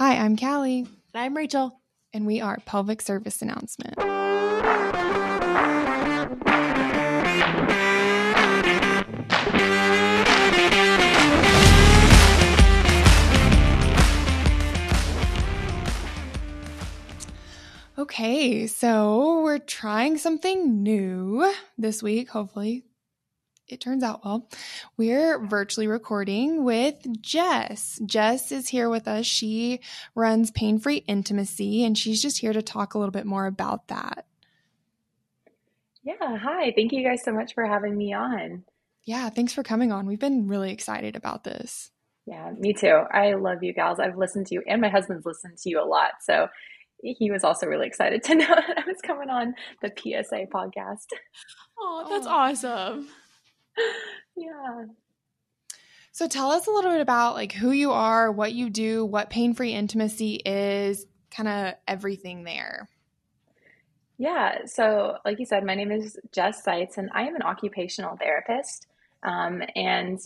Hi, I'm Callie. And I'm Rachel. And we are Pelvic Service Announcement. Okay, so we're trying something new this week. Hopefully, it turns out well. We're virtually recording with Jess. Jess is here with us. She runs Pain Free Intimacy, and she's just here to talk a little bit more about that. Yeah, hi. Thank you guys so much for having me on. Yeah, thanks for coming on. We've been really excited about this. Yeah, me too. I love you gals. I've listened to you, and my husband's listened to you a lot. So he was also really excited to know that I was coming on the PSA podcast. Oh, that's oh. awesome. yeah. So tell us a little bit about like who you are, what you do, what pain-free intimacy is, kind of everything there. Yeah. So, like you said, my name is Jess Seitz, and I am an occupational therapist. Um, and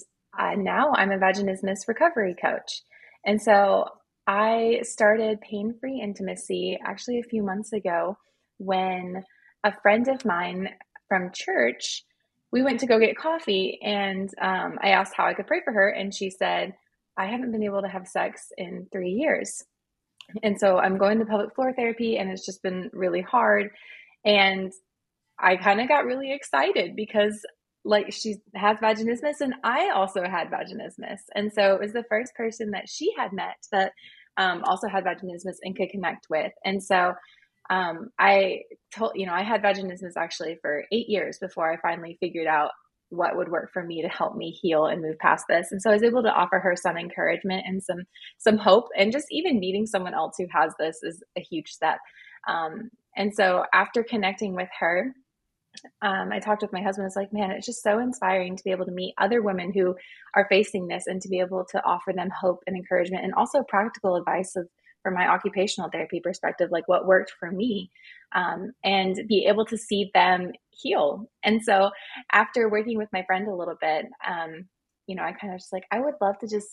now I'm a vaginismus recovery coach. And so I started pain free intimacy actually a few months ago when a friend of mine from church we went to go get coffee and um, I asked how I could pray for her. And she said, I haven't been able to have sex in three years. And so I'm going to pelvic floor therapy and it's just been really hard. And I kind of got really excited because like she has vaginismus and I also had vaginismus. And so it was the first person that she had met that um, also had vaginismus and could connect with. And so um, I told, you know, I had vaginismus actually for eight years before I finally figured out what would work for me to help me heal and move past this. And so I was able to offer her some encouragement and some some hope. And just even meeting someone else who has this is a huge step. Um, and so after connecting with her, um, I talked with my husband. It's like, man, it's just so inspiring to be able to meet other women who are facing this and to be able to offer them hope and encouragement and also practical advice of from my occupational therapy perspective, like what worked for me, um, and be able to see them heal. And so after working with my friend a little bit, um, you know, I kind of just like, I would love to just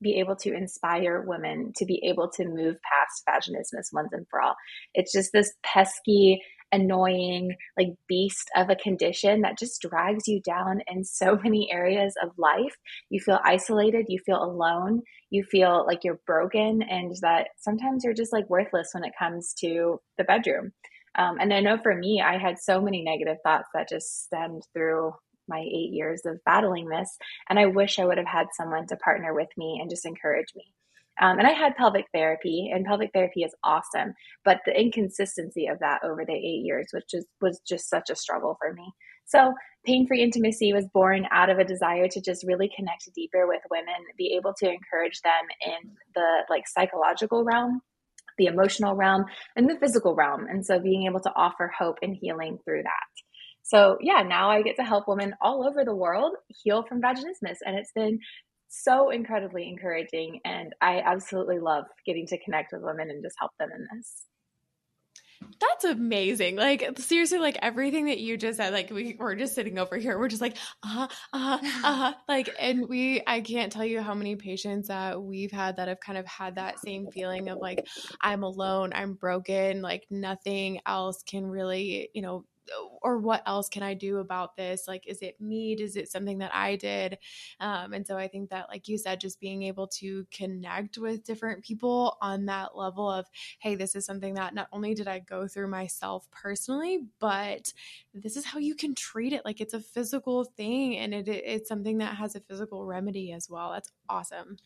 be able to inspire women to be able to move past vaginismus once and for all. It's just this pesky annoying like beast of a condition that just drags you down in so many areas of life. You feel isolated, you feel alone, you feel like you're broken, and that sometimes you're just like worthless when it comes to the bedroom. Um, and I know for me, I had so many negative thoughts that just stemmed through my eight years of battling this. And I wish I would have had someone to partner with me and just encourage me. Um, and I had pelvic therapy, and pelvic therapy is awesome, but the inconsistency of that over the eight years, which is, was just such a struggle for me. So, pain free intimacy was born out of a desire to just really connect deeper with women, be able to encourage them in the like psychological realm, the emotional realm, and the physical realm. And so, being able to offer hope and healing through that. So, yeah, now I get to help women all over the world heal from vaginismus. And it's been so incredibly encouraging. And I absolutely love getting to connect with women and just help them in this. That's amazing. Like seriously, like everything that you just said, like we we're just sitting over here. We're just like, uh-huh, uh-huh, uh-huh. Like, and we I can't tell you how many patients that we've had that have kind of had that same feeling of like, I'm alone, I'm broken, like nothing else can really, you know, or what else can I do about this? Like, is it me? Is it something that I did? Um, and so I think that, like you said, just being able to connect with different people on that level of, hey, this is something that not only did I go through myself personally, but this is how you can treat it. Like, it's a physical thing and it, it's something that has a physical remedy as well. That's awesome.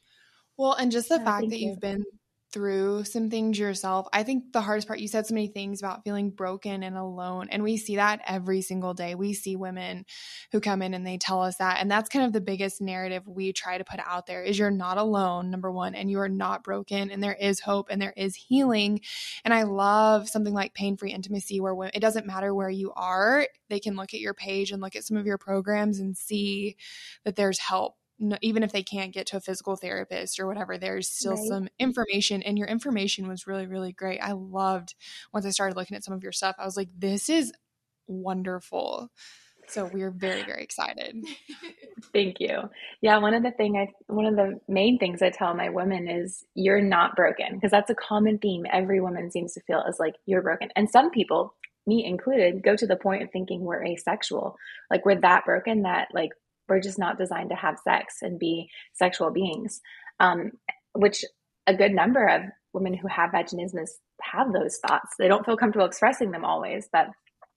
Well, and just the yeah, fact that you. you've been through some things yourself. I think the hardest part, you said so many things about feeling broken and alone. And we see that every single day. We see women who come in and they tell us that. And that's kind of the biggest narrative we try to put out there is you're not alone, number one, and you are not broken and there is hope and there is healing. And I love something like pain free intimacy where it doesn't matter where you are, they can look at your page and look at some of your programs and see that there's help even if they can't get to a physical therapist or whatever, there's still right. some information. And your information was really, really great. I loved once I started looking at some of your stuff, I was like, this is wonderful. So we're very, very excited. Thank you. Yeah, one of the thing I one of the main things I tell my women is you're not broken because that's a common theme every woman seems to feel is like you're broken. And some people, me included, go to the point of thinking we're asexual. Like we're that broken that like we're just not designed to have sex and be sexual beings. Um, which a good number of women who have vaginismus have those thoughts. They don't feel comfortable expressing them always, but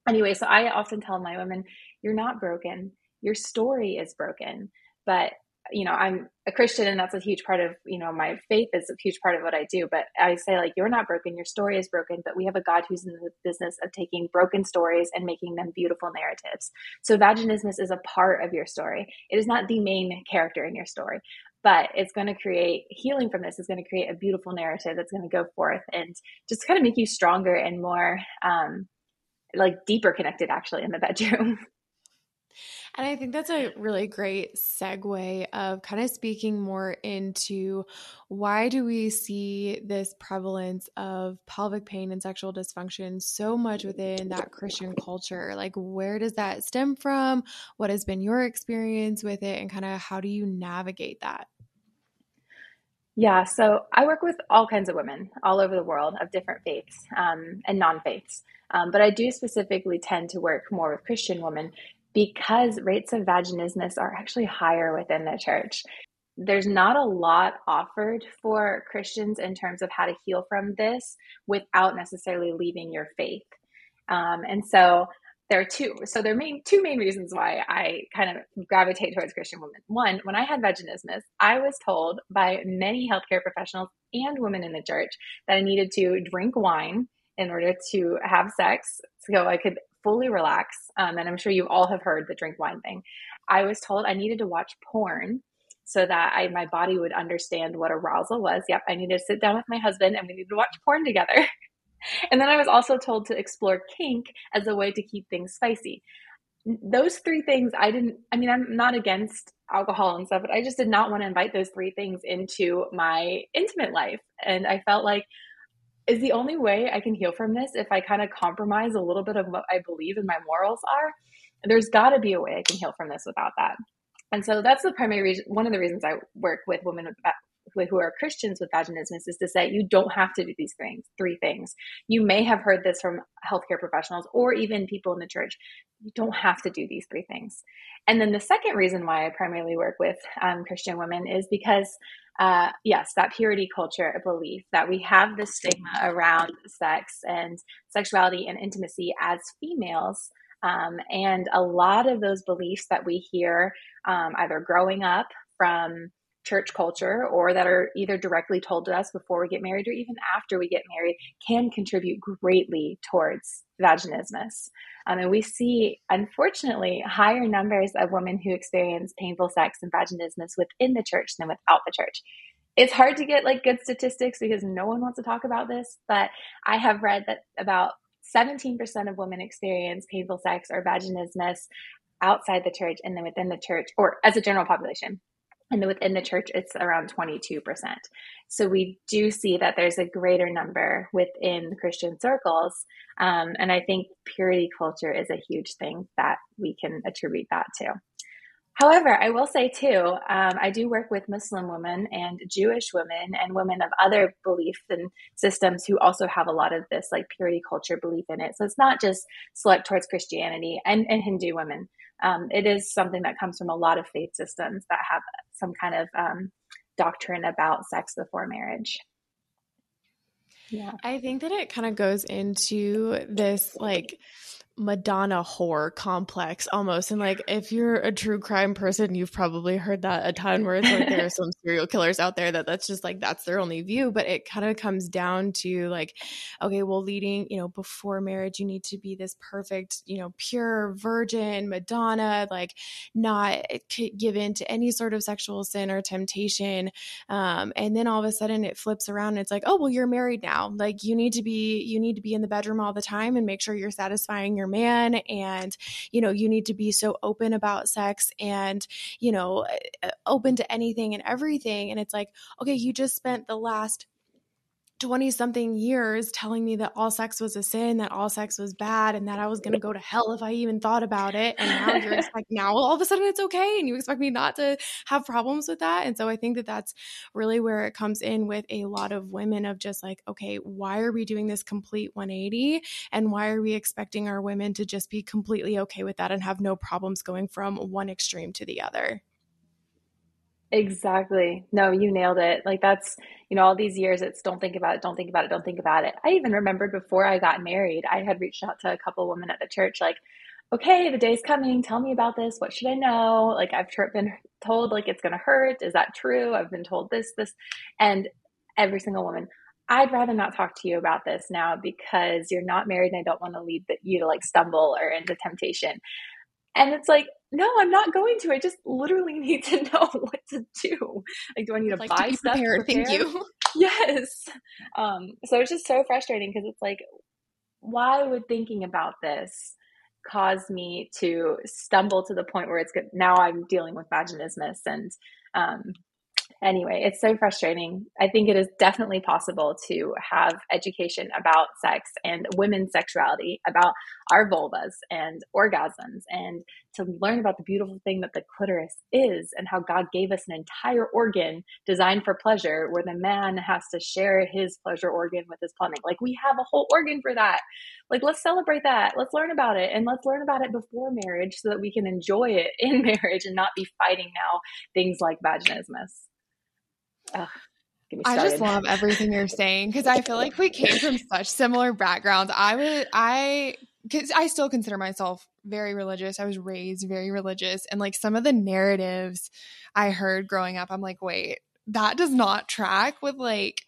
anyway, so I often tell my women, you're not broken. Your story is broken, but you know, I'm a Christian and that's a huge part of, you know, my faith is a huge part of what I do. But I say, like, you're not broken. Your story is broken, but we have a God who's in the business of taking broken stories and making them beautiful narratives. So vaginismus is a part of your story. It is not the main character in your story, but it's going to create healing from this is going to create a beautiful narrative that's going to go forth and just kind of make you stronger and more um, like deeper connected actually in the bedroom. And I think that's a really great segue of kind of speaking more into why do we see this prevalence of pelvic pain and sexual dysfunction so much within that Christian culture? Like, where does that stem from? What has been your experience with it? And kind of how do you navigate that? Yeah, so I work with all kinds of women all over the world of different faiths um, and non faiths. Um, but I do specifically tend to work more with Christian women because rates of vaginismus are actually higher within the church. There's not a lot offered for Christians in terms of how to heal from this without necessarily leaving your faith. Um, and so there are two. So there are main, two main reasons why I kind of gravitate towards Christian women. One, when I had vaginismus, I was told by many healthcare professionals and women in the church that I needed to drink wine in order to have sex so I could fully relax. Um, and I'm sure you all have heard the drink wine thing. I was told I needed to watch porn so that I my body would understand what arousal was. Yep, I needed to sit down with my husband and we needed to watch porn together. and then I was also told to explore kink as a way to keep things spicy. Those three things, I didn't, I mean, I'm not against alcohol and stuff, but I just did not want to invite those three things into my intimate life. And I felt like, is the only way I can heal from this if I kind of compromise a little bit of what I believe and my morals are? There's got to be a way I can heal from this without that. And so that's the primary reason, one of the reasons I work with women with who are Christians with vaginismus is to say you don't have to do these things, three things. You may have heard this from healthcare professionals or even people in the church. You don't have to do these three things. And then the second reason why I primarily work with um, Christian women is because, uh, yes, that purity culture belief that we have this stigma around sex and sexuality and intimacy as females. Um, and a lot of those beliefs that we hear um, either growing up from church culture or that are either directly told to us before we get married or even after we get married can contribute greatly towards vaginismus. Um, and we see, unfortunately, higher numbers of women who experience painful sex and vaginismus within the church than without the church. It's hard to get like good statistics because no one wants to talk about this, but I have read that about 17% of women experience painful sex or vaginismus outside the church and then within the church or as a general population and within the church it's around 22% so we do see that there's a greater number within christian circles um, and i think purity culture is a huge thing that we can attribute that to. However i will say too um, i do work with muslim women and jewish women and women of other beliefs and systems who also have a lot of this like purity culture belief in it. So it's not just select towards christianity and, and hindu women um, it is something that comes from a lot of faith systems that have some kind of um, doctrine about sex before marriage. Yeah. I think that it kind of goes into this like Madonna whore complex almost. And like, if you're a true crime person, you've probably heard that a ton where it's like there are some serial killers out there that that's just like that's their only view. But it kind of comes down to like, okay, well, leading, you know, before marriage, you need to be this perfect, you know, pure virgin Madonna, like not give in to any sort of sexual sin or temptation. Um, and then all of a sudden it flips around and it's like, oh, well, you're married now. Like, you need to be, you need to be in the bedroom all the time and make sure you're satisfying your your man and you know you need to be so open about sex and you know eh, eh, open to anything and everything. And it's like okay you just spent the last 20 something years telling me that all sex was a sin, that all sex was bad, and that I was going to go to hell if I even thought about it. And now you're like, now all of a sudden it's okay. And you expect me not to have problems with that. And so I think that that's really where it comes in with a lot of women of just like, okay, why are we doing this complete 180? And why are we expecting our women to just be completely okay with that and have no problems going from one extreme to the other? Exactly. No, you nailed it. Like that's, you know, all these years it's don't think about it, don't think about it, don't think about it. I even remembered before I got married, I had reached out to a couple women at the church like, okay, the day's coming. Tell me about this. What should I know? Like I've been told like it's going to hurt. Is that true? I've been told this, this, and every single woman. I'd rather not talk to you about this now because you're not married and I don't want to lead you to like stumble or into temptation. And it's like, no, I'm not going to. I just literally need to know what to do. Like, do I need to like buy to stuff? Prepared. Thank you. Yes. Um, so it's just so frustrating because it's like, why would thinking about this cause me to stumble to the point where it's good? Now I'm dealing with vaginismus and um, anyway, it's so frustrating. I think it is definitely possible to have education about sex and women's sexuality, about our vulvas and orgasms, and to learn about the beautiful thing that the clitoris is and how God gave us an entire organ designed for pleasure, where the man has to share his pleasure organ with his plumbing. Like, we have a whole organ for that. Like, let's celebrate that. Let's learn about it. And let's learn about it before marriage so that we can enjoy it in marriage and not be fighting now things like vaginismus. I just love everything you're saying because I feel like we came from such similar backgrounds. I would, I, because I still consider myself very religious. I was raised very religious, and like some of the narratives I heard growing up, I'm like, wait, that does not track with like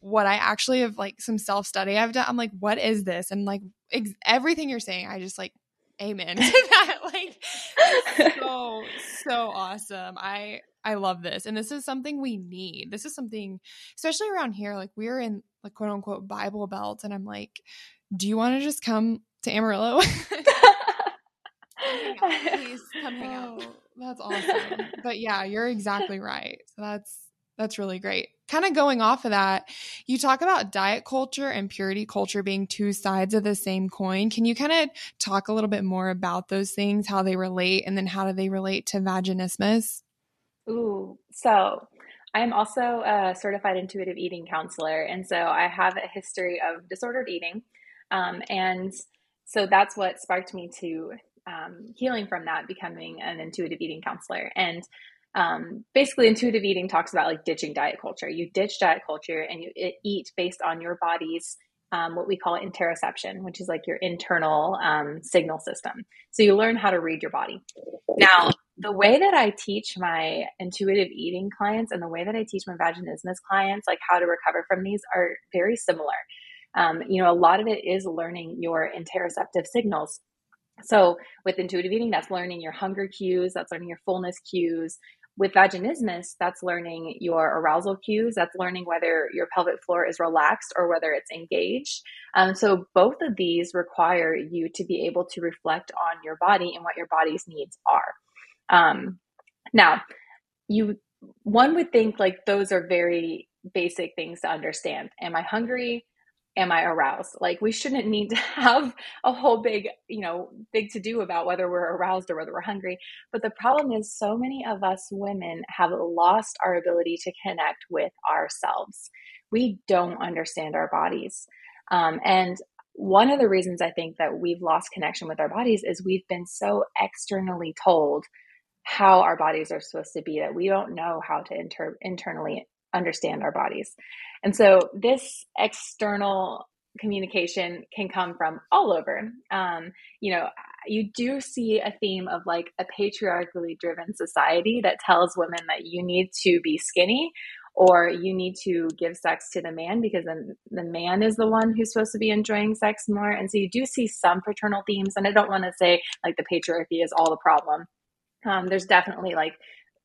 what I actually have like some self study I've done. I'm like, what is this? And like ex- everything you're saying, I just like amen to that. Like so so awesome. I I love this. And this is something we need. This is something, especially around here, like we're in like quote unquote Bible belt. And I'm like, do you want to just come to Amarillo? Please come hang out. Oh, that's awesome. But yeah, you're exactly right. So that's that's really great. Kind of going off of that, you talk about diet culture and purity culture being two sides of the same coin. Can you kind of talk a little bit more about those things, how they relate, and then how do they relate to vaginismus? Ooh, so I'm also a certified intuitive eating counselor. And so I have a history of disordered eating. Um, and so that's what sparked me to um, healing from that, becoming an intuitive eating counselor. And um, basically, intuitive eating talks about like ditching diet culture. You ditch diet culture and you eat based on your body's um, what we call interoception, which is like your internal um, signal system. So you learn how to read your body. Now, the way that I teach my intuitive eating clients and the way that I teach my vaginismus clients, like how to recover from these, are very similar. Um, you know, a lot of it is learning your interoceptive signals. So, with intuitive eating, that's learning your hunger cues, that's learning your fullness cues, with vaginismus, that's learning your arousal cues. That's learning whether your pelvic floor is relaxed or whether it's engaged. Um, so both of these require you to be able to reflect on your body and what your body's needs are. Um, now, you one would think like those are very basic things to understand. Am I hungry? Am I aroused? Like we shouldn't need to have a whole big, you know, big to do about whether we're aroused or whether we're hungry. But the problem is so many of us women have lost our ability to connect with ourselves. We don't understand our bodies. Um, and one of the reasons I think that we've lost connection with our bodies is we've been so externally told how our bodies are supposed to be that we don't know how to inter- internally understand our bodies. And so this external communication can come from all over. Um, you know, you do see a theme of like a patriarchally driven society that tells women that you need to be skinny or you need to give sex to the man because then the man is the one who's supposed to be enjoying sex more. And so you do see some paternal themes. And I don't want to say like the patriarchy is all the problem. Um, there's definitely like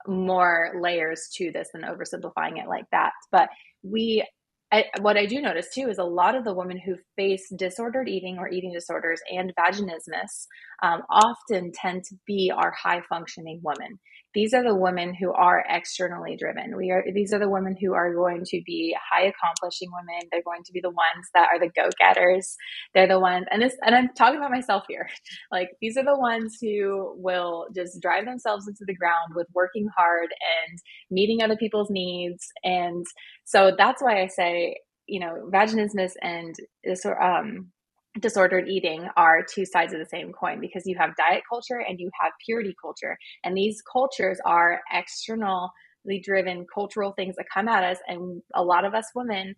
more layers to this than oversimplifying it like that. But we, I, what I do notice too is a lot of the women who face disordered eating or eating disorders and vaginismus um, often tend to be our high functioning women these are the women who are externally driven. We are these are the women who are going to be high accomplishing women. They're going to be the ones that are the go-getters. They're the ones and this and I'm talking about myself here. Like these are the ones who will just drive themselves into the ground with working hard and meeting other people's needs. And so that's why I say, you know, vaginismus and this um disordered eating are two sides of the same coin because you have diet culture and you have purity culture. And these cultures are externally driven cultural things that come at us. And a lot of us women,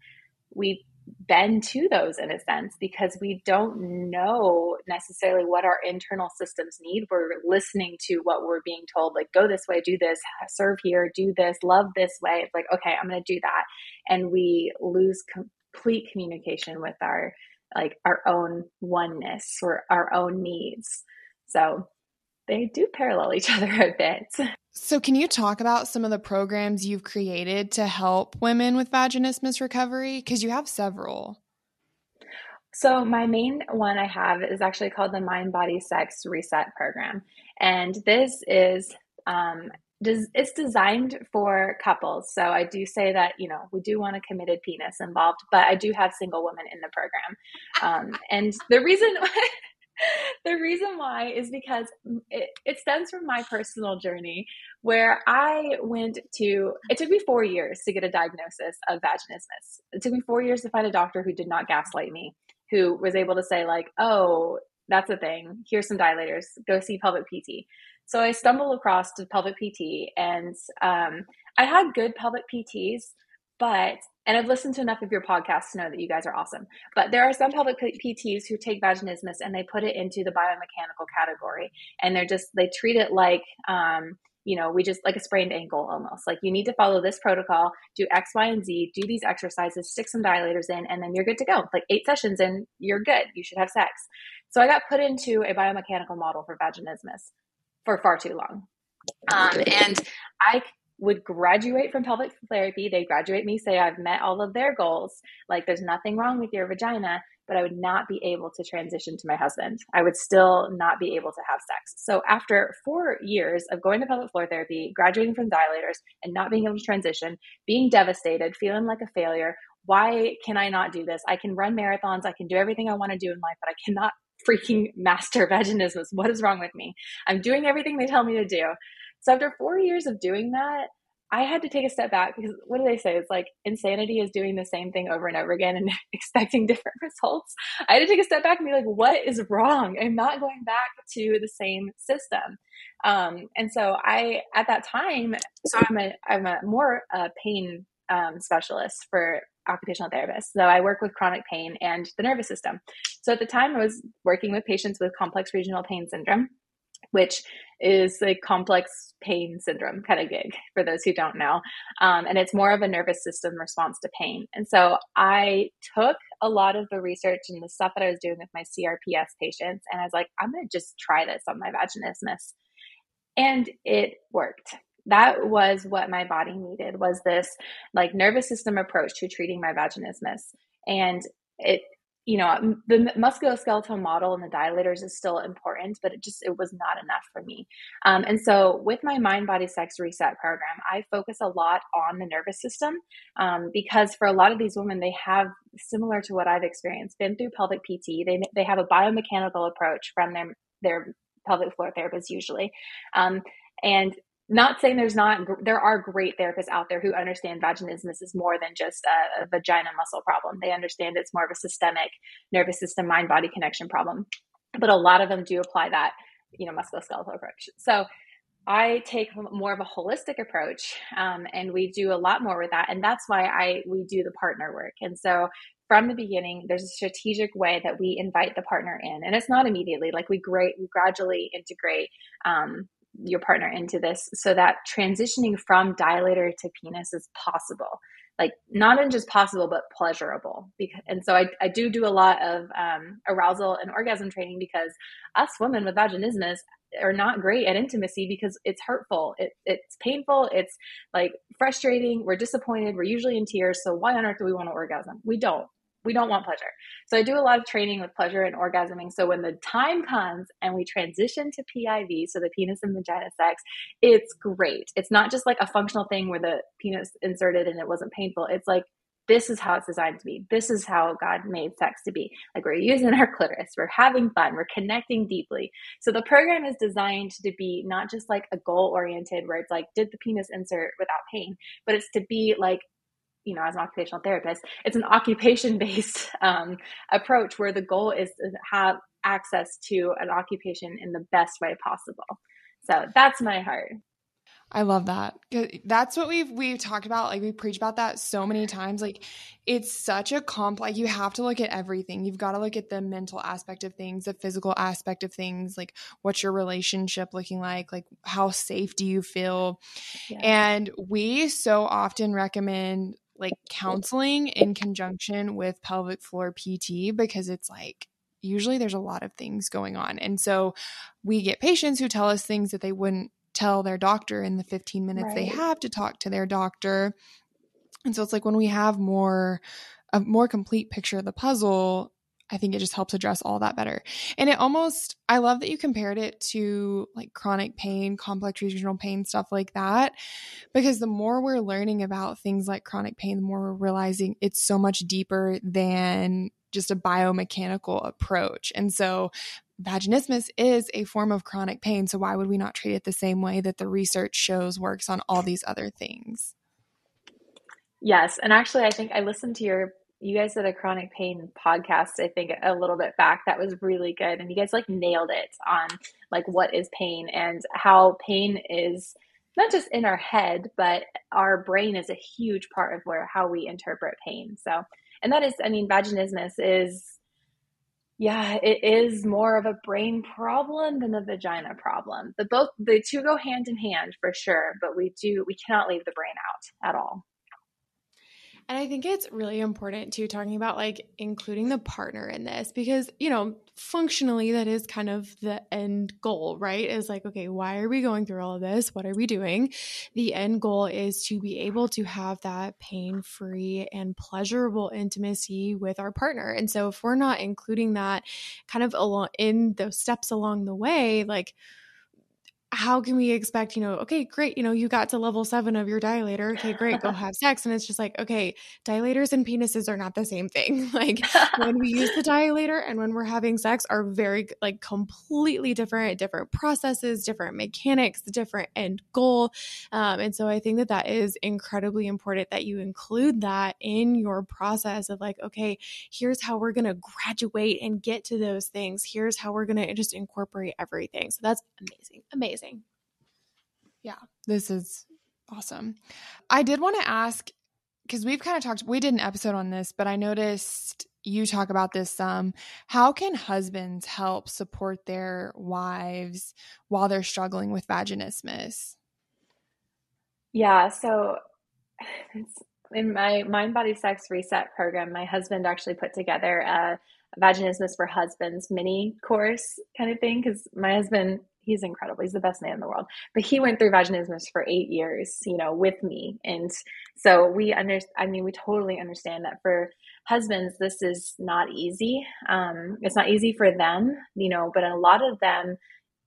we bend to those in a sense because we don't know necessarily what our internal systems need. We're listening to what we're being told, like, go this way, do this, serve here, do this, love this way. It's like, okay, I'm going to do that. And we lose complete communication with our like our own oneness or our own needs. So they do parallel each other a bit. So, can you talk about some of the programs you've created to help women with vaginismus recovery? Because you have several. So, my main one I have is actually called the Mind Body Sex Reset Program. And this is um, it's designed for couples. So I do say that, you know, we do want a committed penis involved, but I do have single women in the program. Um, and the reason the reason why is because it, it stems from my personal journey where I went to, it took me four years to get a diagnosis of vaginismus. It took me four years to find a doctor who did not gaslight me, who was able to say, like, oh, that's a thing. Here's some dilators. Go see pelvic PT. So I stumbled across to pelvic PT, and um, I had good pelvic PTs, but and I've listened to enough of your podcasts to know that you guys are awesome. But there are some pelvic PTs who take vaginismus and they put it into the biomechanical category, and they're just they treat it like um, you know, we just like a sprained ankle almost. Like you need to follow this protocol, do X, Y, and Z, do these exercises, stick some dilators in, and then you're good to go. Like eight sessions in, you're good. You should have sex. So I got put into a biomechanical model for vaginismus for far too long. Um, and I would graduate from pelvic therapy. They graduate me, say I've met all of their goals. Like there's nothing wrong with your vagina, but I would not be able to transition to my husband. I would still not be able to have sex. So after four years of going to pelvic floor therapy, graduating from dilators, and not being able to transition, being devastated, feeling like a failure, why can I not do this? I can run marathons, I can do everything I want to do in life, but I cannot freaking master vaginismus. What is wrong with me? I'm doing everything they tell me to do. So after four years of doing that, I had to take a step back because what do they say? It's like insanity is doing the same thing over and over again and expecting different results. I had to take a step back and be like, what is wrong? I'm not going back to the same system. Um, and so I, at that time, so I'm a, I'm a more uh, pain um, specialist for occupational therapists. So I work with chronic pain and the nervous system. So at the time, I was working with patients with complex regional pain syndrome, which is a complex pain syndrome kind of gig for those who don't know. Um, and it's more of a nervous system response to pain. And so I took a lot of the research and the stuff that I was doing with my CRPS patients, and I was like, I'm going to just try this on my vaginismus. And it worked that was what my body needed was this like nervous system approach to treating my vaginismus and it you know the musculoskeletal model and the dilators is still important but it just it was not enough for me. Um, and so with my mind body sex reset program i focus a lot on the nervous system um, because for a lot of these women they have similar to what i've experienced been through pelvic pt they, they have a biomechanical approach from their their pelvic floor therapist usually um, and not saying there's not there are great therapists out there who understand vaginismus is more than just a, a vagina muscle problem. They understand it's more of a systemic nervous system mind body connection problem. But a lot of them do apply that you know musculoskeletal approach. So i take more of a holistic approach um, and we do a lot more with that. And that's why i we do the partner work. And so from the beginning there's a strategic way that we invite the partner in. And it's not immediately. Like we great we gradually integrate um, your partner into this so that transitioning from dilator to penis is possible. Like not in just possible but pleasurable because, and so I, I do do a lot of um, arousal and orgasm training because us women with vaginismus are not great at intimacy because it's hurtful it, it's painful it's like frustrating we're disappointed we're usually in tears so why on earth do we want to orgasm? We don't we don't want pleasure. So I do a lot of training with pleasure and orgasming. So when the time comes and we transition to PIV, so the penis and vagina sex, it's great. It's not just like a functional thing where the penis inserted and it wasn't painful. It's like this is how it's designed to be. This is how God made sex to be. Like we're using our clitoris, we're having fun, we're connecting deeply. So the program is designed to be not just like a goal oriented where it's like, did the penis insert without pain, but it's to be like, you know, as an occupational therapist, it's an occupation based um, approach where the goal is to have access to an occupation in the best way possible. So that's my heart. I love that. That's what we've we've talked about. Like we preach about that so many times. Like it's such a comp like You have to look at everything. You've got to look at the mental aspect of things, the physical aspect of things. Like what's your relationship looking like? Like how safe do you feel? Yeah. And we so often recommend like counseling in conjunction with pelvic floor PT because it's like usually there's a lot of things going on. And so we get patients who tell us things that they wouldn't tell their doctor in the 15 minutes right. they have to talk to their doctor. And so it's like when we have more a more complete picture of the puzzle, I think it just helps address all that better. And it almost, I love that you compared it to like chronic pain, complex regional pain, stuff like that. Because the more we're learning about things like chronic pain, the more we're realizing it's so much deeper than just a biomechanical approach. And so vaginismus is a form of chronic pain. So why would we not treat it the same way that the research shows works on all these other things? Yes. And actually, I think I listened to your, you guys did a chronic pain podcast, I think a little bit back. That was really good. And you guys like nailed it on like what is pain and how pain is not just in our head, but our brain is a huge part of where how we interpret pain. So, and that is, I mean, vaginismus is yeah, it is more of a brain problem than a vagina problem. The both the two go hand in hand for sure, but we do we cannot leave the brain out at all. And I think it's really important too, talking about like including the partner in this because, you know, functionally that is kind of the end goal, right? Is like, okay, why are we going through all of this? What are we doing? The end goal is to be able to have that pain free and pleasurable intimacy with our partner. And so if we're not including that kind of along in those steps along the way, like, how can we expect, you know, okay, great, you know, you got to level seven of your dilator. Okay, great, go have sex. And it's just like, okay, dilators and penises are not the same thing. like when we use the dilator and when we're having sex are very like completely different, different processes, different mechanics, different end goal. Um, and so I think that that is incredibly important that you include that in your process of like, okay, here's how we're going to graduate and get to those things. Here's how we're going to just incorporate everything. So that's amazing. Amazing amazing. Yeah, this is awesome. I did want to ask because we've kind of talked, we did an episode on this, but I noticed you talk about this some. Um, how can husbands help support their wives while they're struggling with vaginismus? Yeah, so in my mind body sex reset program, my husband actually put together a vaginismus for husbands mini course kind of thing because my husband he's incredible. He's the best man in the world. But he went through vaginismus for eight years, you know, with me. And so we under I mean, we totally understand that for husbands, this is not easy. Um, it's not easy for them, you know, but a lot of them,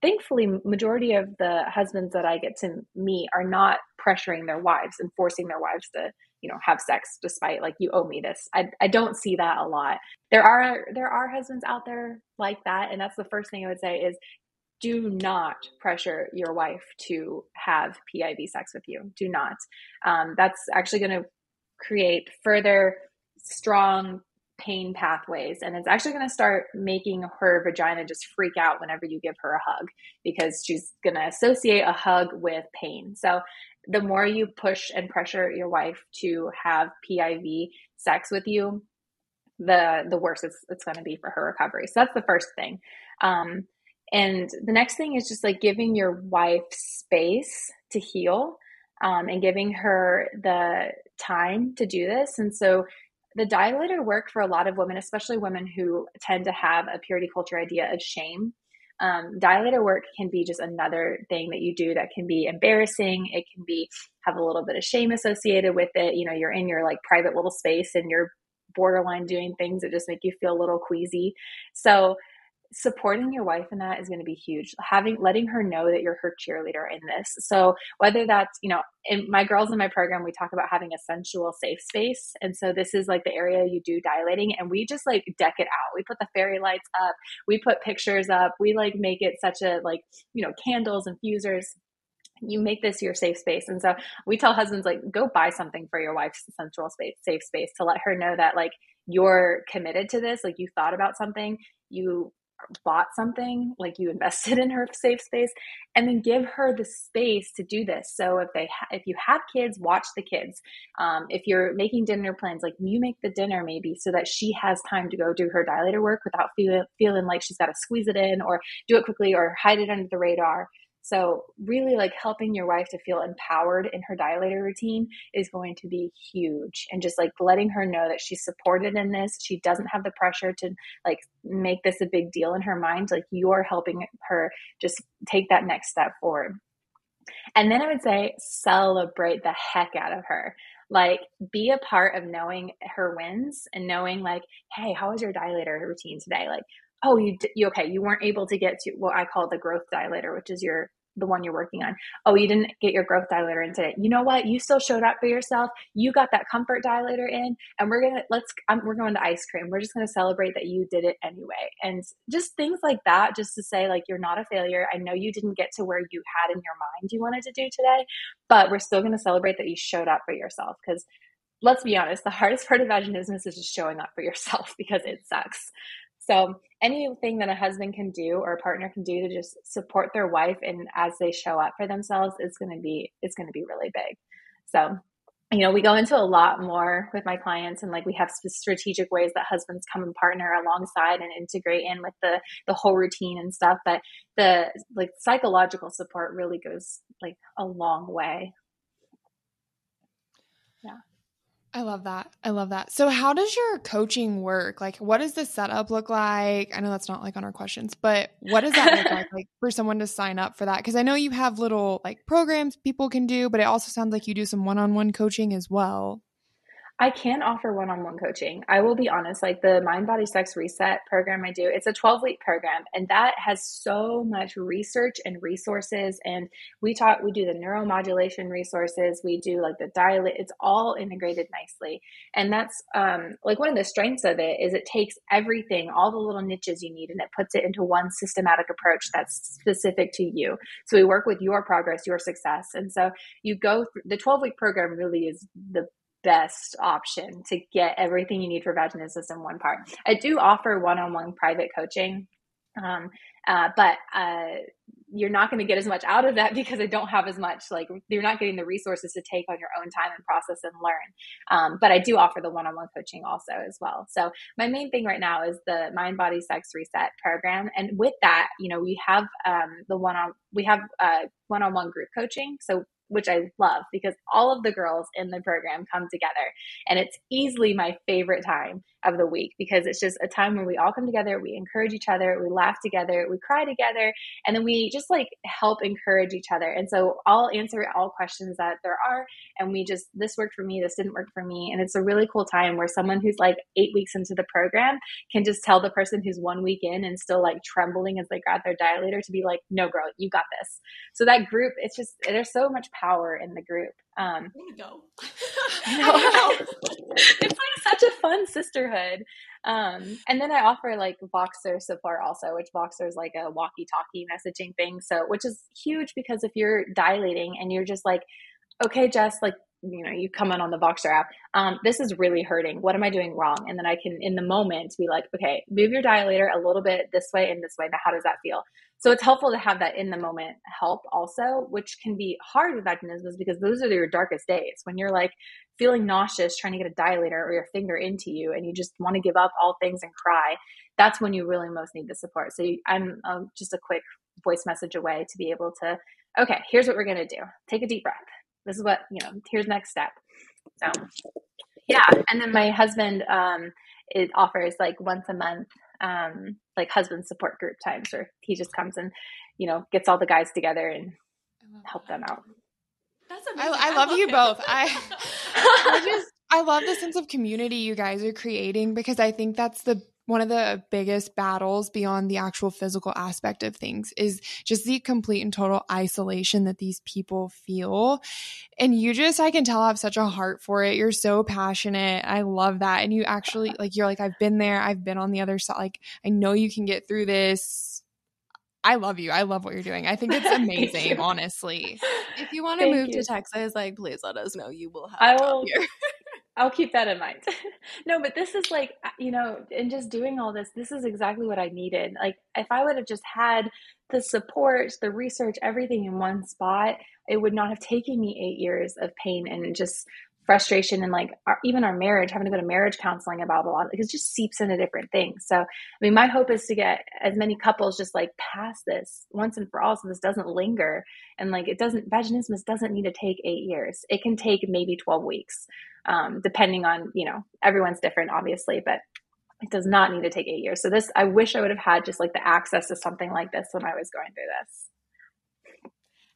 thankfully, majority of the husbands that I get to meet are not pressuring their wives and forcing their wives to you know have sex despite like you owe me this I, I don't see that a lot there are there are husbands out there like that and that's the first thing i would say is do not pressure your wife to have PIV sex with you. Do not. Um, that's actually going to create further strong pain pathways. And it's actually going to start making her vagina just freak out whenever you give her a hug because she's going to associate a hug with pain. So the more you push and pressure your wife to have PIV sex with you, the the worse it's, it's going to be for her recovery. So that's the first thing. Um, and the next thing is just like giving your wife space to heal um, and giving her the time to do this. And so the dilator work for a lot of women, especially women who tend to have a purity culture idea of shame. Um, dilator work can be just another thing that you do that can be embarrassing. It can be have a little bit of shame associated with it. You know, you're in your like private little space and you're borderline doing things that just make you feel a little queasy. So supporting your wife in that is going to be huge. Having letting her know that you're her cheerleader in this. So whether that's you know in my girls in my program we talk about having a sensual safe space. And so this is like the area you do dilating and we just like deck it out. We put the fairy lights up. We put pictures up. We like make it such a like you know candles and fusers you make this your safe space. And so we tell husbands like go buy something for your wife's sensual space safe space to let her know that like you're committed to this. Like you thought about something. You bought something, like you invested in her safe space, and then give her the space to do this. So if they ha- if you have kids, watch the kids. Um, if you're making dinner plans, like you make the dinner maybe so that she has time to go do her dilator work without feel- feeling like she's got to squeeze it in or do it quickly or hide it under the radar. So, really, like helping your wife to feel empowered in her dilator routine is going to be huge. And just like letting her know that she's supported in this, she doesn't have the pressure to like make this a big deal in her mind. Like, you're helping her just take that next step forward. And then I would say celebrate the heck out of her. Like, be a part of knowing her wins and knowing, like, hey, how was your dilator routine today? Like, oh you, you okay you weren't able to get to what i call the growth dilator which is your the one you're working on. Oh you didn't get your growth dilator in today. You know what? You still showed up for yourself. You got that comfort dilator in and we're gonna let's I'm, we're going to ice cream. We're just gonna celebrate that you did it anyway. And just things like that just to say like you're not a failure. I know you didn't get to where you had in your mind you wanted to do today but we're still gonna celebrate that you showed up for yourself because let's be honest the hardest part of vaginismus is just showing up for yourself because it sucks so anything that a husband can do or a partner can do to just support their wife and as they show up for themselves is going to be it's going to be really big. So you know, we go into a lot more with my clients and like we have strategic ways that husbands come and partner alongside and integrate in with the the whole routine and stuff, but the like psychological support really goes like a long way. Yeah. I love that. I love that. So, how does your coaching work? Like, what does the setup look like? I know that's not like on our questions, but what does that look like, like for someone to sign up for that? Because I know you have little like programs people can do, but it also sounds like you do some one on one coaching as well. I can offer one on one coaching. I will be honest, like the Mind Body Sex Reset program I do, it's a 12 week program and that has so much research and resources. And we talk, we do the neuromodulation resources, we do like the diet, it's all integrated nicely. And that's um, like one of the strengths of it is it takes everything, all the little niches you need, and it puts it into one systematic approach that's specific to you. So we work with your progress, your success. And so you go through the 12 week program really is the best option to get everything you need for vaginismus in one part. I do offer one-on-one private coaching, um, uh, but uh, you're not going to get as much out of that because I don't have as much. Like you're not getting the resources to take on your own time and process and learn. Um, but I do offer the one-on-one coaching also as well. So my main thing right now is the Mind Body Sex Reset program, and with that, you know, we have um, the one-on we have uh, one-on-one group coaching. So which I love because all of the girls in the program come together. And it's easily my favorite time of the week because it's just a time when we all come together, we encourage each other, we laugh together, we cry together, and then we just like help encourage each other. And so I'll answer all questions that there are. And we just, this worked for me, this didn't work for me. And it's a really cool time where someone who's like eight weeks into the program can just tell the person who's one week in and still like trembling as they grab their dilator to be like, no, girl, you got this. So that group, it's just, there's so much power in the group. Um, go. it's like such a fun sisterhood. Um, and then I offer like Voxer support also, which Voxer is like a walkie-talkie messaging thing. So, which is huge because if you're dilating and you're just like, okay, Jess, like you know, you come in on the Voxer app. Um, this is really hurting. What am I doing wrong? And then I can, in the moment, be like, okay, move your dilator a little bit this way and this way. Now, how does that feel? So it's helpful to have that in the moment help also, which can be hard with vaginismus because those are your darkest days when you're like feeling nauseous, trying to get a dilator or your finger into you, and you just want to give up all things and cry. That's when you really most need the support. So you, I'm um, just a quick voice message away to be able to, okay, here's what we're going to do. Take a deep breath. This is what, you know, here's next step. So yeah. And then my husband, um, it offers like once a month um, like husband support group times where he just comes and you know gets all the guys together and help them out. That's amazing. I, I, I love, love you both. I I just I love the sense of community you guys are creating because I think that's the one of the biggest battles beyond the actual physical aspect of things is just the complete and total isolation that these people feel. And you just, I can tell, have such a heart for it. You're so passionate. I love that. And you actually, like, you're like, I've been there, I've been on the other side. Like, I know you can get through this. I love you. I love what you're doing. I think it's amazing, honestly. If you want to move you. to Texas, like please let us know. You will have I will. I'll keep that in mind. no, but this is like, uh, you know, and just doing all this, this is exactly what I needed. Like, if I would have just had the support, the research, everything in one spot, it would not have taken me eight years of pain and just frustration and like our, even our marriage, having to go to marriage counseling about a lot, because it just seeps into different things. So, I mean, my hope is to get as many couples just like past this once and for all so this doesn't linger. And like, it doesn't, vaginismus doesn't need to take eight years. It can take maybe 12 weeks um, depending on, you know, everyone's different, obviously, but it does not need to take eight years. So this, I wish I would have had just like the access to something like this when I was going through this.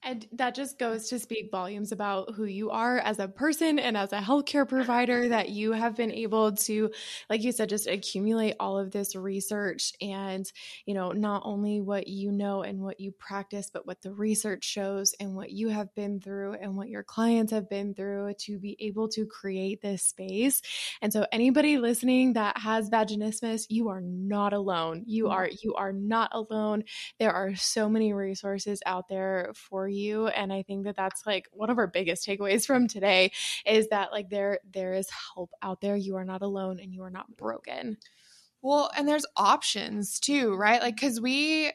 And that just goes to speak volumes about who you are as a person and as a healthcare provider that you have been able to, like you said, just accumulate all of this research and, you know, not only what you know and what you practice, but what the research shows and what you have been through and what your clients have been through to be able to create this space. And so anybody listening that has vaginismus, you are not alone. You mm. are you are not alone. There are so many resources out there for you you and i think that that's like one of our biggest takeaways from today is that like there there is help out there you are not alone and you are not broken well and there's options too right like because we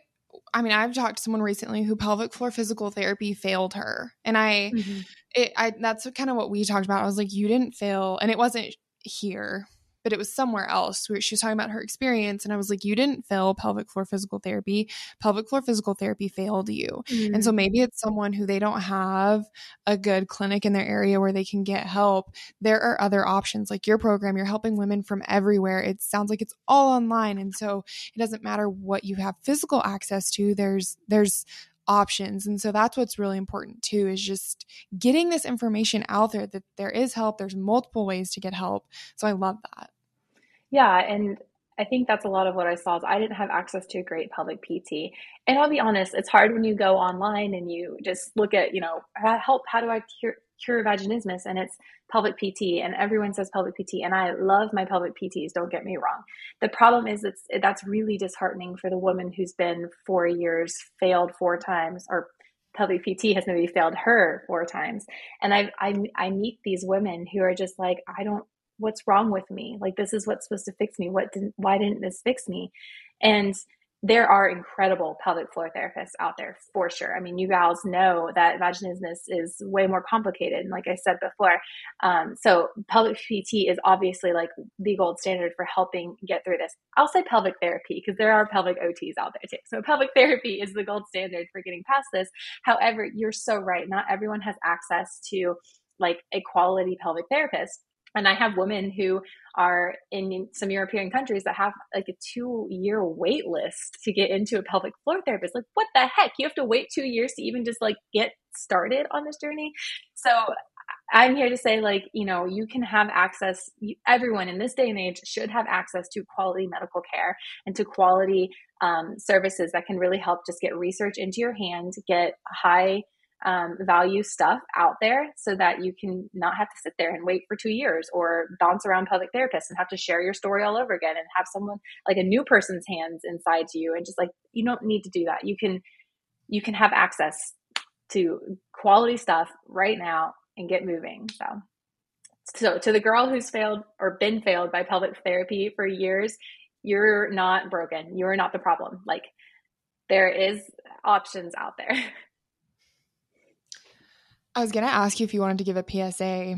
I mean, I've talked to someone recently who pelvic floor physical therapy failed her, and I, mm-hmm. it, I that's kind of what we talked about. I was like, you didn't fail, and it wasn't here, but it was somewhere else where she was talking about her experience. And I was like, you didn't fail pelvic floor physical therapy. Pelvic floor physical therapy failed you. Mm-hmm. And so mm. maybe it's someone who they don't have a good clinic in their area where they can get help. There are other options like your program. You're helping women from everywhere. It sounds like it's all online. And so it doesn't matter what you have physical access to. There's, there's, options. And so that's what's really important too is just getting this information out there that there is help. There's multiple ways to get help. So I love that. Yeah. And I think that's a lot of what I saw is I didn't have access to a great pelvic PT. And I'll be honest, it's hard when you go online and you just look at, you know, help, how do I cure, cure vaginismus? And it's pelvic PT and everyone says pelvic PT. And I love my pelvic PTs, don't get me wrong. The problem is it's, that's really disheartening for the woman who's been four years, failed four times, or pelvic PT has maybe failed her four times. And I, I, I meet these women who are just like, I don't, what's wrong with me? Like, this is what's supposed to fix me. What didn't, why didn't this fix me? And there are incredible pelvic floor therapists out there for sure. I mean, you gals know that vaginismus is way more complicated. like I said before, um, so pelvic PT is obviously like the gold standard for helping get through this. I'll say pelvic therapy because there are pelvic OTs out there too. So pelvic therapy is the gold standard for getting past this. However, you're so right. Not everyone has access to like a quality pelvic therapist and I have women who are in some European countries that have like a two year wait list to get into a pelvic floor therapist. Like, what the heck? You have to wait two years to even just like get started on this journey. So I'm here to say, like, you know, you can have access, everyone in this day and age should have access to quality medical care and to quality um, services that can really help just get research into your hand, get high um, value stuff out there so that you can not have to sit there and wait for two years or bounce around pelvic therapists and have to share your story all over again and have someone like a new person's hands inside you and just like you don't need to do that. You can you can have access to quality stuff right now and get moving so. So to the girl who's failed or been failed by pelvic therapy for years you're not broken. You're not the problem. Like there is options out there I was gonna ask you if you wanted to give a PSA,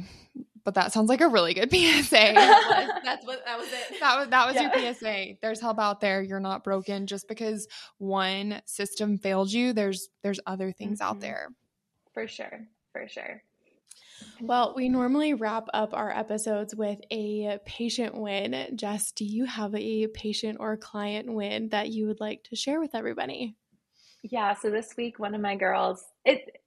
but that sounds like a really good PSA. That's what that was it. That was that was yeah. your PSA. There's help out there. You're not broken. Just because one system failed you, there's there's other things mm-hmm. out there. For sure. For sure. Well, we normally wrap up our episodes with a patient win. Jess, do you have a patient or client win that you would like to share with everybody? Yeah, so this week one of my girls, it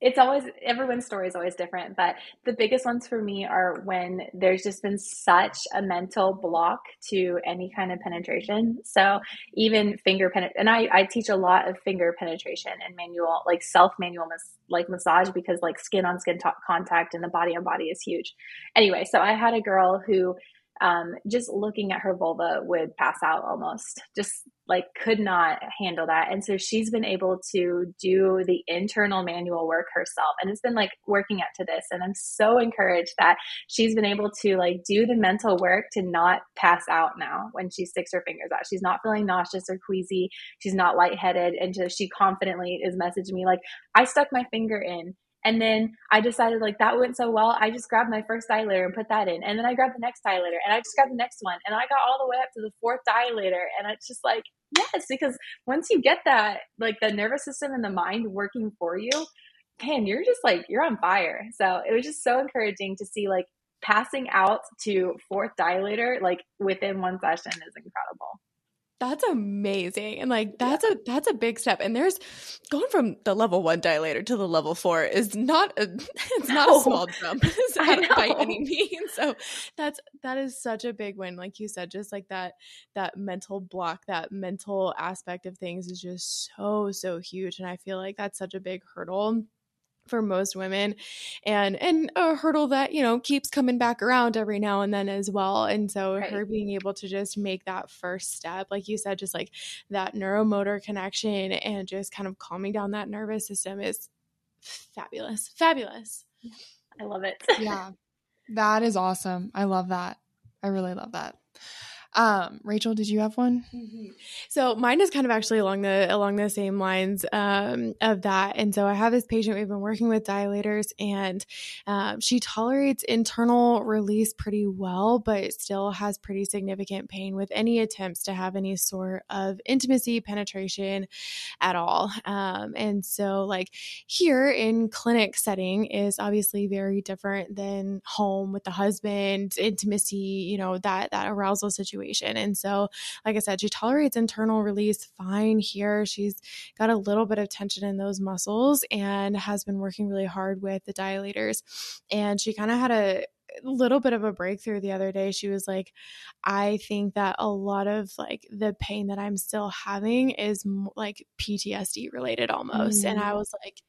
it's always everyone's story is always different but the biggest ones for me are when there's just been such a mental block to any kind of penetration. So even finger pen and I, I teach a lot of finger penetration and manual like self manual mas- like massage because like skin on skin contact and the body on body is huge. Anyway so i had a girl who um, just looking at her vulva would pass out almost. Just like could not handle that and so she's been able to do the internal manual work herself and it's been like working up to this and i'm so encouraged that she's been able to like do the mental work to not pass out now when she sticks her fingers out she's not feeling nauseous or queasy she's not lightheaded and just she confidently is messaging me like i stuck my finger in and then I decided like that went so well. I just grabbed my first dilator and put that in. And then I grabbed the next dilator and I just grabbed the next one. And I got all the way up to the fourth dilator. And it's just like, yes, because once you get that, like the nervous system and the mind working for you, man, you're just like, you're on fire. So it was just so encouraging to see like passing out to fourth dilator, like within one session is incredible. That's amazing. And like that's yeah. a that's a big step. And there's going from the level 1 dilator to the level 4 is not a it's not a small jump by any means. So that's that is such a big win like you said just like that that mental block, that mental aspect of things is just so so huge and I feel like that's such a big hurdle for most women and and a hurdle that you know keeps coming back around every now and then as well and so right. her being able to just make that first step like you said just like that neuromotor connection and just kind of calming down that nervous system is fabulous fabulous. I love it. Yeah. That is awesome. I love that. I really love that um, Rachel, did you have one? Mm-hmm. So mine is kind of actually along the along the same lines um, of that. And so I have this patient we've been working with dilators, and um, she tolerates internal release pretty well, but still has pretty significant pain with any attempts to have any sort of intimacy penetration at all. Um, and so, like here in clinic setting is obviously very different than home with the husband, intimacy, you know that that arousal situation situation. And so, like I said, she tolerates internal release fine here. She's got a little bit of tension in those muscles and has been working really hard with the dilators. And she kind of had a little bit of a breakthrough the other day. She was like, I think that a lot of like the pain that I'm still having is like PTSD related almost. Mm. And I mm. was like,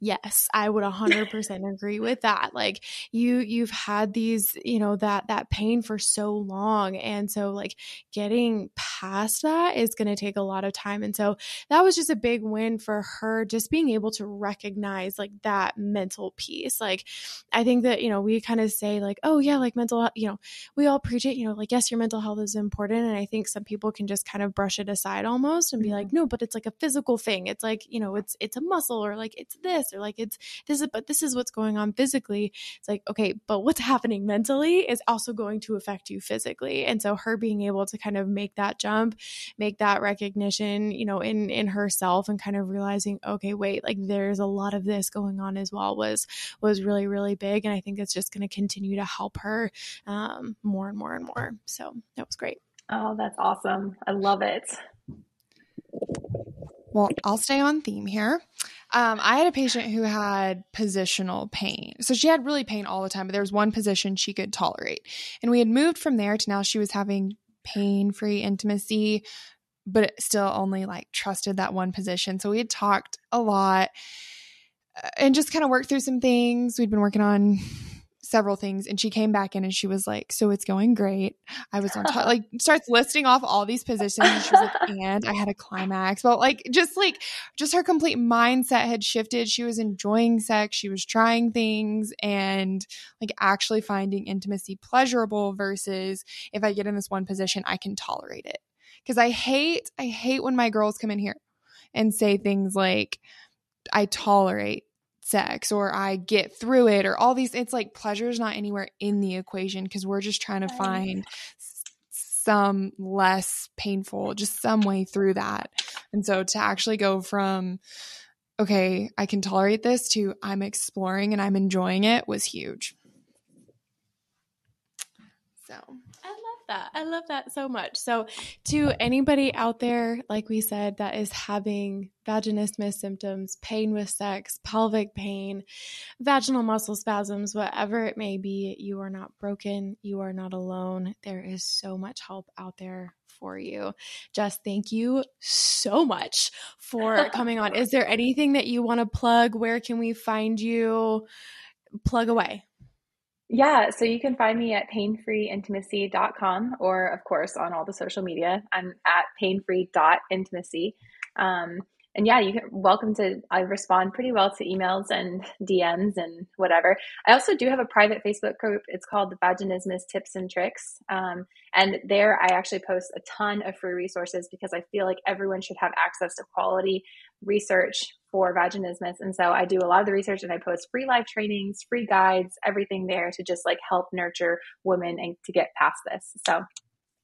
Yes, I would 100% agree with that. Like you you've had these, you know, that that pain for so long and so like getting past that is going to take a lot of time. And so that was just a big win for her just being able to recognize like that mental piece. Like I think that, you know, we kind of say like, "Oh yeah, like mental, you know, we all preach it, you know, like yes, your mental health is important." And I think some people can just kind of brush it aside almost and be like, mm-hmm. "No, but it's like a physical thing. It's like, you know, it's it's a muscle or like it's this like it's this is but this is what's going on physically. It's like okay but what's happening mentally is also going to affect you physically. And so her being able to kind of make that jump make that recognition you know in in herself and kind of realizing okay wait like there's a lot of this going on as well was was really really big. And i think it's just going to continue to help her um, more and more and more. So that was great. Oh that's awesome. I love it well, I'll stay on theme here. Um, I had a patient who had positional pain. So she had really pain all the time, but there was one position she could tolerate. And we had moved from there to now she was having pain free intimacy, but still only like trusted that one position. So we had talked a lot uh, and just kind of worked through some things. We'd been working on several things and she came back in and she was like so it's going great. I was on top like starts listing off all these positions and she was like and i had a climax. But like just like just her complete mindset had shifted. She was enjoying sex. She was trying things and like actually finding intimacy pleasurable versus if i get in this one position i can tolerate it. Because i hate i hate when my girls come in here and say things like i tolerate sex or I get through it or all these. It's like pleasure is not anywhere in the equation because we're just trying to find some less painful, just some way through that. And so to actually go from, okay, I can tolerate this to I'm exploring and I'm enjoying it was huge. So I that. I love that so much. So, to anybody out there, like we said, that is having vaginismus symptoms, pain with sex, pelvic pain, vaginal muscle spasms, whatever it may be, you are not broken. You are not alone. There is so much help out there for you. Just thank you so much for coming on. Is there anything that you want to plug? Where can we find you? Plug away. Yeah, so you can find me at painfreeintimacy.com or, of course, on all the social media. I'm at painfree.intimacy. Um, and yeah, you can welcome to. I respond pretty well to emails and DMs and whatever. I also do have a private Facebook group. It's called the Vaginismus Tips and Tricks, um, and there I actually post a ton of free resources because I feel like everyone should have access to quality research for vaginismus. And so I do a lot of the research and I post free live trainings, free guides, everything there to just like help nurture women and to get past this. So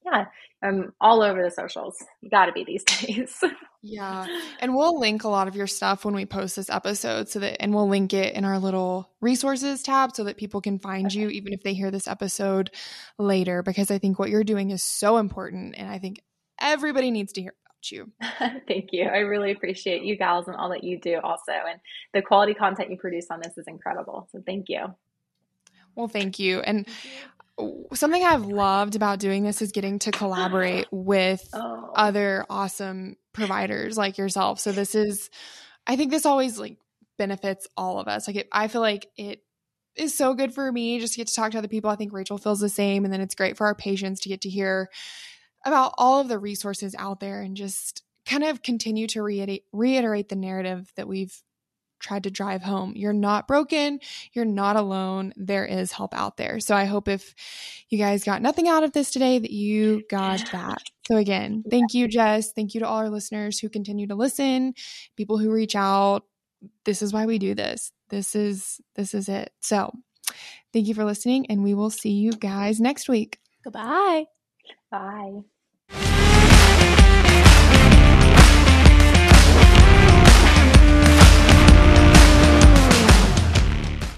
yeah, I'm all over the socials. You got to be these days. yeah. And we'll link a lot of your stuff when we post this episode so that, and we'll link it in our little resources tab so that people can find okay. you even if they hear this episode later, because I think what you're doing is so important. And I think everybody needs to hear about you. Thank you. I really appreciate you gals and all that you do also. And the quality content you produce on this is incredible. So thank you. Well, thank you. And something I've loved about doing this is getting to collaborate with oh. other awesome providers like yourself. So this is, I think this always like benefits all of us. Like it, I feel like it is so good for me just to get to talk to other people. I think Rachel feels the same, and then it's great for our patients to get to hear about all of the resources out there and just kind of continue to reiterate reiterate the narrative that we've tried to drive home. You're not broken. You're not alone. There is help out there. So I hope if you guys got nothing out of this today, that you got that. So again, thank you, Jess. Thank you to all our listeners who continue to listen, people who reach out. This is why we do this. This is this is it. So thank you for listening, and we will see you guys next week. Goodbye. Bye.